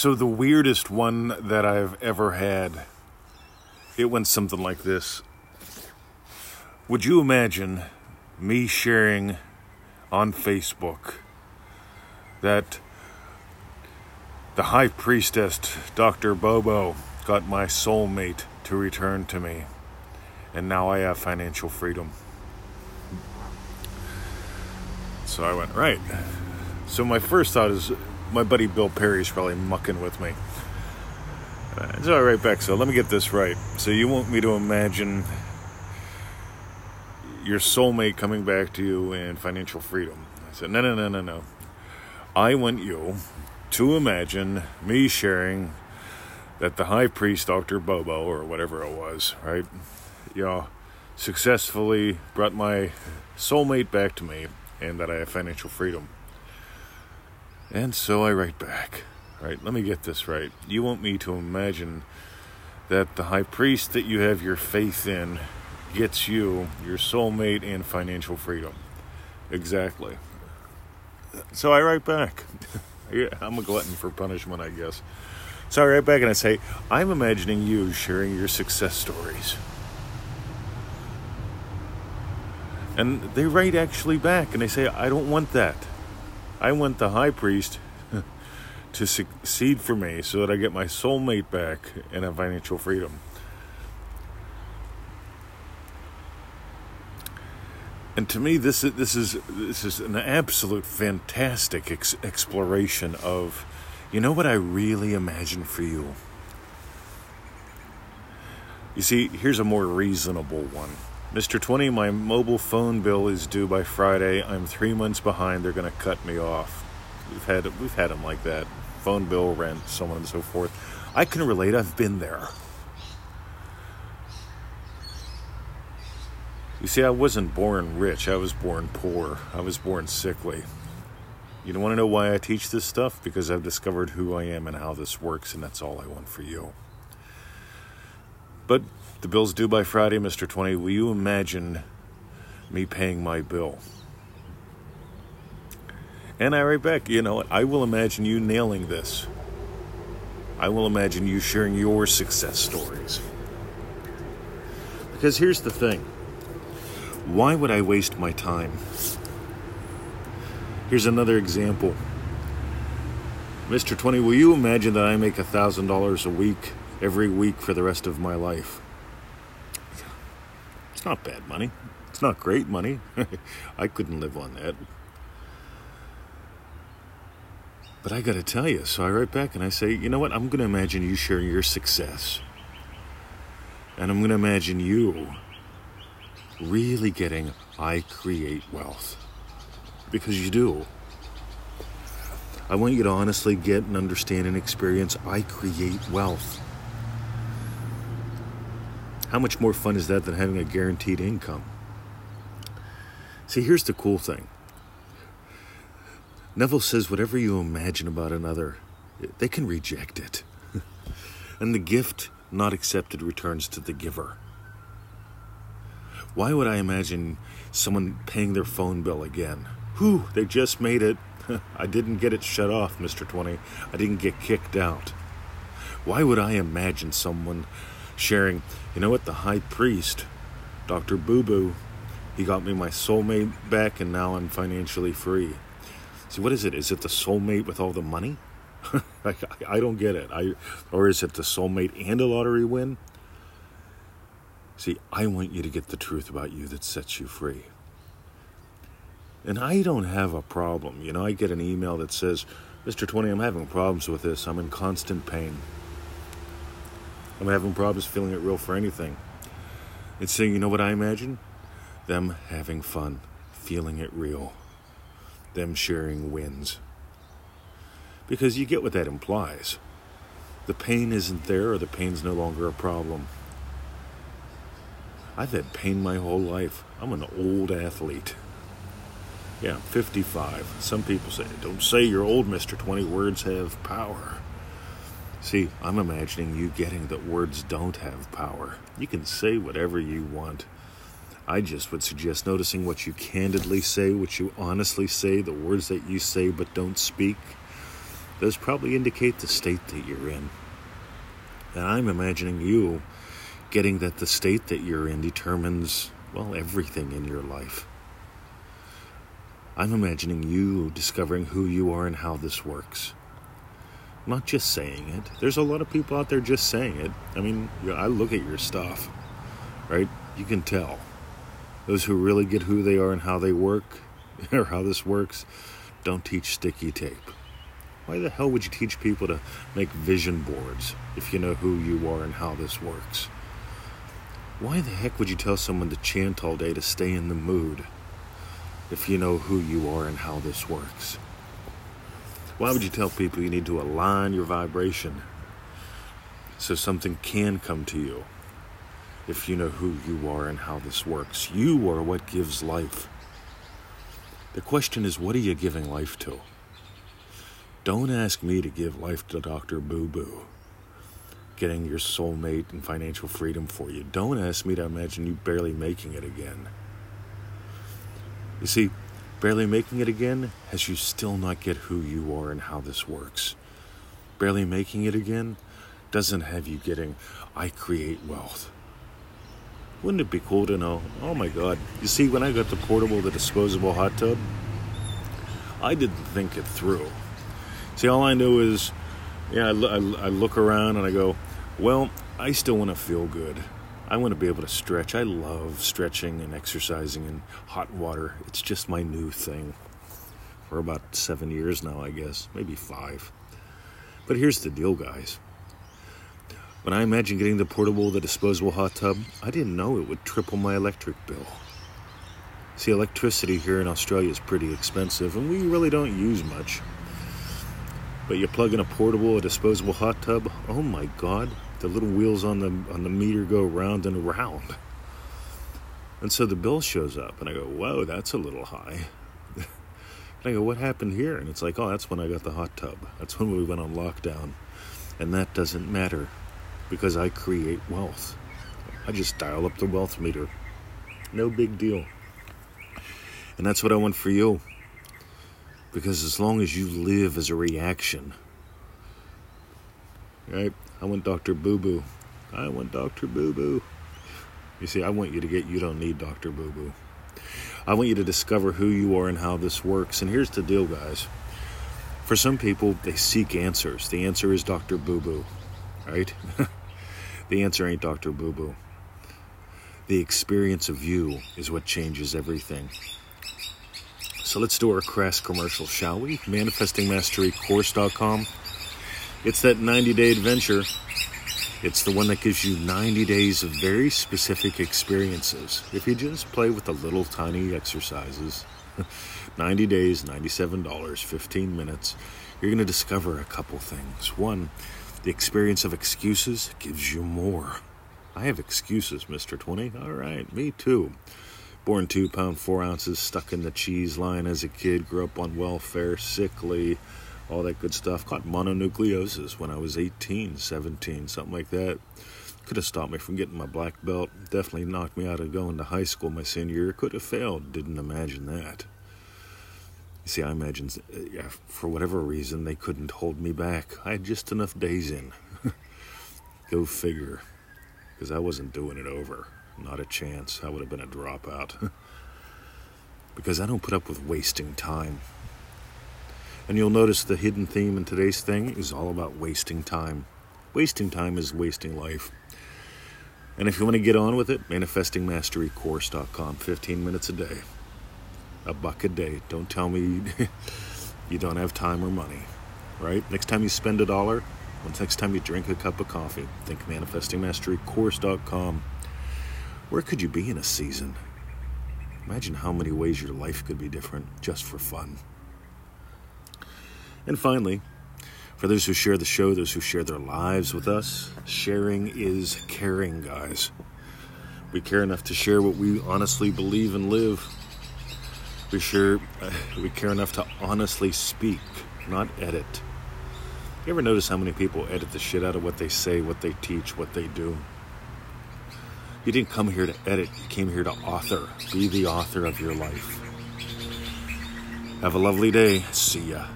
So, the weirdest one that I've ever had, it went something like this. Would you imagine me sharing on Facebook that the high priestess, Dr. Bobo, got my soulmate to return to me, and now I have financial freedom? So I went, right. So my first thought is my buddy Bill Perry's probably mucking with me. Uh, so I write back, so let me get this right. So you want me to imagine your soulmate coming back to you and financial freedom? I said, no, no, no, no, no. I want you to imagine me sharing that the high priest, Dr. Bobo, or whatever it was, right? You know, successfully brought my soulmate back to me and that I have financial freedom. And so I write back, right? Let me get this right. You want me to imagine that the high priest that you have your faith in gets you your soulmate and financial freedom. Exactly. So I write back. I'm a glutton for punishment, I guess. So I write back and I say, I'm imagining you sharing your success stories. And they write actually back and they say, I don't want that. I want the high priest to succeed for me so that I get my soulmate back and have financial freedom. And to me, this is this is this is an absolute fantastic ex- exploration of, you know, what I really imagine for you. You see, here's a more reasonable one. Mr. 20, my mobile phone bill is due by Friday. I'm three months behind. They're going to cut me off. We've had we've had them like that. Phone bill, rent, so on and so forth. I can relate. I've been there. You see, I wasn't born rich. I was born poor. I was born sickly. You don't want to know why I teach this stuff? Because I've discovered who I am and how this works, and that's all I want for you. But the bill's due by Friday, Mr. 20. Will you imagine me paying my bill? And I write back, you know? I will imagine you nailing this. I will imagine you sharing your success stories. Because here's the thing why would I waste my time? Here's another example. Mr. 20, will you imagine that I make $1,000 a week every week for the rest of my life? It's not bad money. It's not great money. I couldn't live on that. But I got to tell you, so I write back and I say, you know what? I'm going to imagine you sharing your success. And I'm going to imagine you really getting I create wealth. Because you do. I want you to honestly get and understand and experience I create wealth. How much more fun is that than having a guaranteed income? See, here's the cool thing Neville says, whatever you imagine about another, they can reject it. and the gift not accepted returns to the giver. Why would I imagine someone paying their phone bill again? Whew, they just made it. I didn't get it shut off, Mr. 20. I didn't get kicked out. Why would I imagine someone sharing, you know what, the high priest, Dr. Boo Boo, he got me my soulmate back and now I'm financially free. See, what is it? Is it the soulmate with all the money? I, I don't get it. I, or is it the soulmate and a lottery win? See, I want you to get the truth about you that sets you free. And I don't have a problem. You know, I get an email that says, Mr. 20, I'm having problems with this. I'm in constant pain. I'm having problems feeling it real for anything. It's saying, you know what I imagine? Them having fun, feeling it real, them sharing wins. Because you get what that implies. The pain isn't there, or the pain's no longer a problem. I've had pain my whole life. I'm an old athlete. Yeah, I'm 55. Some people say, don't say you're old, Mr. 20. Words have power. See, I'm imagining you getting that words don't have power. You can say whatever you want. I just would suggest noticing what you candidly say, what you honestly say, the words that you say but don't speak. those probably indicate the state that you're in. And I'm imagining you getting that the state that you're in determines, well, everything in your life. I'm imagining you discovering who you are and how this works. Not just saying it. There's a lot of people out there just saying it. I mean, I look at your stuff, right? You can tell. Those who really get who they are and how they work, or how this works, don't teach sticky tape. Why the hell would you teach people to make vision boards if you know who you are and how this works? Why the heck would you tell someone to chant all day to stay in the mood if you know who you are and how this works? Why would you tell people you need to align your vibration so something can come to you if you know who you are and how this works? You are what gives life. The question is, what are you giving life to? Don't ask me to give life to Dr. Boo Boo, getting your soulmate and financial freedom for you. Don't ask me to imagine you barely making it again. You see, barely making it again has you still not get who you are and how this works. Barely making it again doesn't have you getting, I create wealth. Wouldn't it be cool to know? Oh my God. You see, when I got the portable, the disposable hot tub, I didn't think it through. See, all I know is, yeah, I, I, I look around and I go, well, I still want to feel good. I want to be able to stretch. I love stretching and exercising in hot water. It's just my new thing. For about seven years now, I guess, maybe five. But here's the deal, guys. When I imagined getting the portable, the disposable hot tub, I didn't know it would triple my electric bill. See, electricity here in Australia is pretty expensive, and we really don't use much. But you plug in a portable, a disposable hot tub. Oh my God! The little wheels on the on the meter go round and round. And so the bill shows up, and I go, "Whoa, that's a little high." and I go, "What happened here?" And it's like, "Oh, that's when I got the hot tub. That's when we went on lockdown." And that doesn't matter because I create wealth. I just dial up the wealth meter. No big deal. And that's what I want for you. Because as long as you live as a reaction, right? I want Dr. Boo Boo. I want Dr. Boo Boo. You see, I want you to get you don't need Dr. Boo Boo. I want you to discover who you are and how this works. And here's the deal, guys. For some people, they seek answers. The answer is Dr. Boo Boo, right? the answer ain't Dr. Boo Boo. The experience of you is what changes everything. So let's do our crass commercial, shall we? ManifestingMasteryCourse.com. It's that 90 day adventure. It's the one that gives you 90 days of very specific experiences. If you just play with the little tiny exercises, 90 days, $97, 15 minutes, you're going to discover a couple things. One, the experience of excuses gives you more. I have excuses, Mr. 20. All right, me too. Born two pound four ounces, stuck in the cheese line as a kid, grew up on welfare, sickly, all that good stuff. Caught mononucleosis when I was 18, 17, something like that. Could have stopped me from getting my black belt. Definitely knocked me out of going to high school my senior year. Could have failed. Didn't imagine that. You see, I imagine yeah, for whatever reason they couldn't hold me back. I had just enough days in. Go figure. Because I wasn't doing it over. Not a chance. I would have been a dropout. because I don't put up with wasting time. And you'll notice the hidden theme in today's thing is all about wasting time. Wasting time is wasting life. And if you want to get on with it, manifestingmasterycourse.com, 15 minutes a day. A buck a day. Don't tell me you don't have time or money, right? Next time you spend a dollar, next time you drink a cup of coffee, think manifestingmasterycourse.com. Where could you be in a season? Imagine how many ways your life could be different just for fun. And finally, for those who share the show, those who share their lives with us, sharing is caring, guys. We care enough to share what we honestly believe and live. We share, uh, we care enough to honestly speak, not edit. You ever notice how many people edit the shit out of what they say, what they teach, what they do? You didn't come here to edit, you came here to author. Be the author of your life. Have a lovely day. See ya.